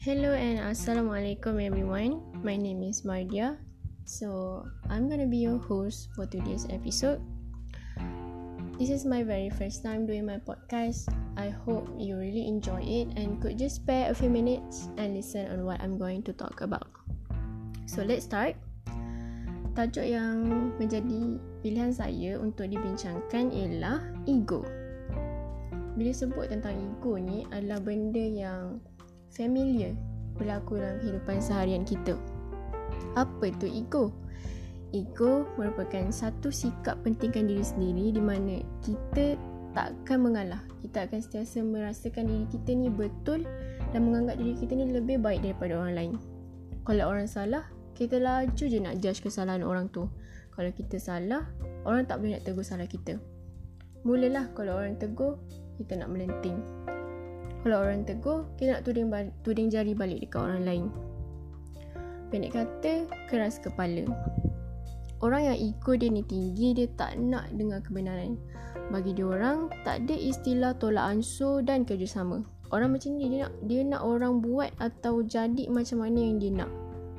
Hello and Assalamualaikum everyone. My name is Mardia. So, I'm gonna be your host for today's episode. This is my very first time doing my podcast. I hope you really enjoy it and could just spare a few minutes and listen on what I'm going to talk about. So, let's start. Tajuk yang menjadi pilihan saya untuk dibincangkan ialah ego. Bila sebut tentang ego ni adalah benda yang familiar berlaku dalam kehidupan seharian kita. Apa itu ego? Ego merupakan satu sikap pentingkan diri sendiri di mana kita takkan mengalah. Kita akan sentiasa merasakan diri kita ni betul dan menganggap diri kita ni lebih baik daripada orang lain. Kalau orang salah, kita laju je nak judge kesalahan orang tu. Kalau kita salah, orang tak boleh nak tegur salah kita. Mulalah kalau orang tegur, kita nak melenting. Kalau orang tegur, kita nak tuding, tuding jari balik dekat orang lain. Pendek kata, keras kepala. Orang yang ego dia ni tinggi, dia tak nak dengar kebenaran. Bagi dia orang, tak ada istilah tolak ansur dan kerjasama. Orang macam ni, dia nak, dia nak orang buat atau jadi macam mana yang dia nak.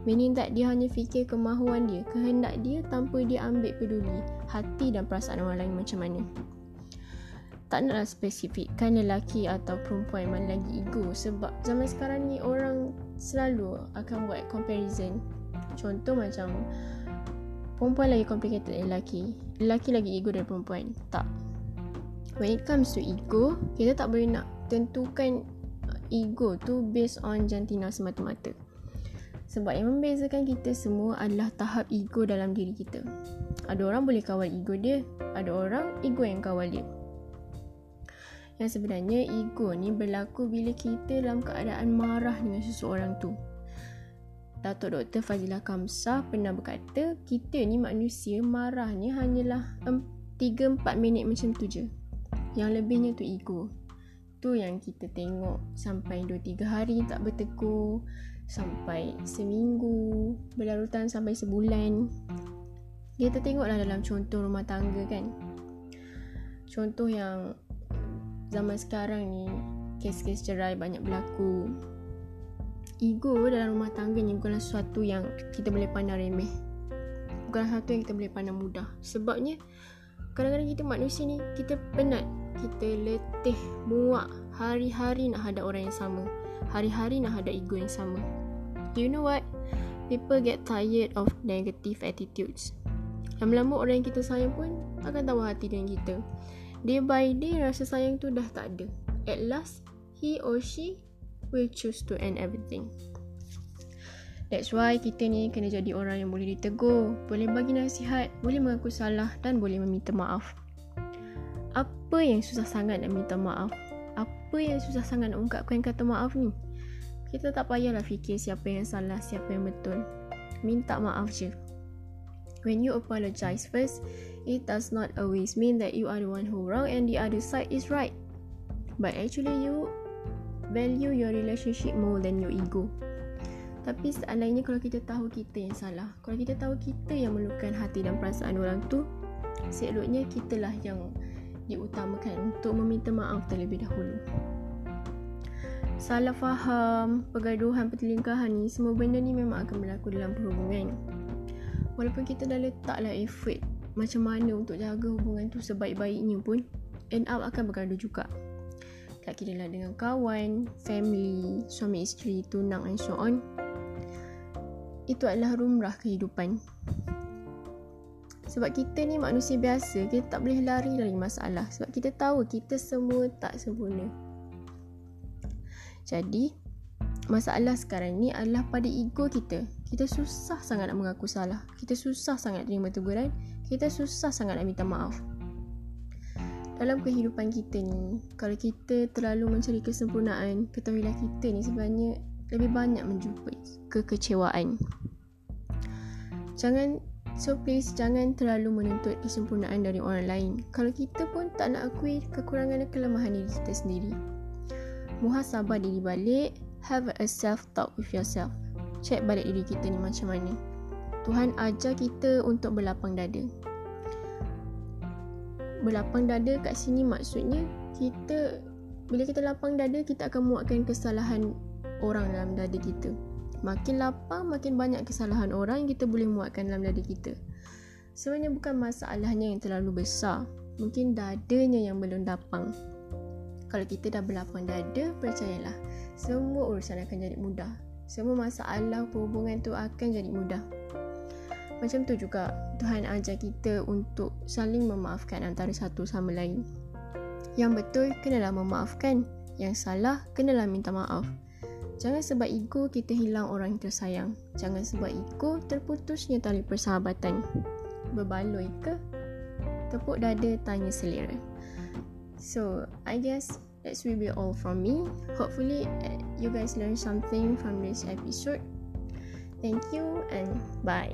Meaning that dia hanya fikir kemahuan dia, kehendak dia tanpa dia ambil peduli hati dan perasaan orang lain macam mana tak naklah spesifikkan lelaki atau perempuan mana lagi ego. Sebab zaman sekarang ni orang selalu akan buat comparison. Contoh macam perempuan lagi complicated dari lelaki. Lelaki lagi ego dari perempuan. Tak. When it comes to ego kita tak boleh nak tentukan ego tu based on jantina semata-mata. Sebab yang membezakan kita semua adalah tahap ego dalam diri kita. Ada orang boleh kawal ego dia ada orang ego yang kawal dia yang sebenarnya ego ni berlaku bila kita dalam keadaan marah dengan seseorang tu. Datuk Dr. Fazilah Kamsah pernah berkata, kita ni manusia marahnya hanyalah 3-4 minit macam tu je. Yang lebihnya tu ego. Tu yang kita tengok sampai 2-3 hari tak bertegur, sampai seminggu, berlarutan sampai sebulan. Kita tengoklah dalam contoh rumah tangga kan. Contoh yang zaman sekarang ni kes-kes cerai banyak berlaku. Ego dalam rumah tangga ni bukanlah sesuatu yang kita boleh pandang remeh. Bukanlah sesuatu yang kita boleh pandang mudah. Sebabnya kadang-kadang kita manusia ni kita penat. Kita letih muak. Hari-hari nak hadap orang yang sama. Hari-hari nak hadap ego yang sama. You know what? People get tired of negative attitudes. Lama-lama orang yang kita sayang pun akan tahu hati dengan kita Day by day rasa sayang tu dah tak ada. At last, he or she will choose to end everything. That's why kita ni kena jadi orang yang boleh ditegur, boleh bagi nasihat, boleh mengaku salah dan boleh meminta maaf. Apa yang susah sangat nak minta maaf? Apa yang susah sangat nak ungkapkan kata maaf ni? Kita tak payahlah fikir siapa yang salah, siapa yang betul. Minta maaf je. When you apologize first, it does not always mean that you are the one who wrong and the other side is right. But actually you value your relationship more than your ego. Tapi seandainya kalau kita tahu kita yang salah, kalau kita tahu kita yang melukan hati dan perasaan orang tu, seeloknya kitalah yang diutamakan untuk meminta maaf terlebih dahulu. Salah faham, pergaduhan, pertelingkahan ni, semua benda ni memang akan berlaku dalam perhubungan walaupun kita dah letaklah effort macam mana untuk jaga hubungan tu sebaik-baiknya pun end up akan bergaduh juga. Tak kira lah dengan kawan, family, suami isteri, tunang and so on. Itu adalah rumrah kehidupan. Sebab kita ni manusia biasa kita tak boleh lari dari masalah. Sebab kita tahu kita semua tak sempurna. Jadi masalah sekarang ni adalah pada ego kita. Kita susah sangat nak mengaku salah. Kita susah sangat terima teguran. Kita susah sangat nak minta maaf. Dalam kehidupan kita ni, kalau kita terlalu mencari kesempurnaan, ketahuilah kita ni sebenarnya lebih banyak menjumpai kekecewaan. Jangan, so please, jangan terlalu menuntut kesempurnaan dari orang lain. Kalau kita pun tak nak akui kekurangan dan kelemahan diri kita sendiri. Muhasabah diri balik, have a self-talk with yourself check balik diri kita ni macam mana. Tuhan ajar kita untuk berlapang dada. Berlapang dada kat sini maksudnya kita bila kita lapang dada kita akan muatkan kesalahan orang dalam dada kita. Makin lapang, makin banyak kesalahan orang yang kita boleh muatkan dalam dada kita. Sebenarnya bukan masalahnya yang terlalu besar. Mungkin dadanya yang belum lapang. Kalau kita dah berlapang dada, percayalah, semua urusan akan jadi mudah. Semua masalah perhubungan tu akan jadi mudah. Macam tu juga Tuhan ajar kita untuk saling memaafkan antara satu sama lain. Yang betul, kenalah memaafkan. Yang salah, kenalah minta maaf. Jangan sebab ego kita hilang orang yang tersayang. Jangan sebab ego terputusnya tali persahabatan. Berbaloi ke? Tepuk dada tanya selera. So, I guess that's will be all from me. Hopefully, you guys learn something from this episode. Thank you and bye.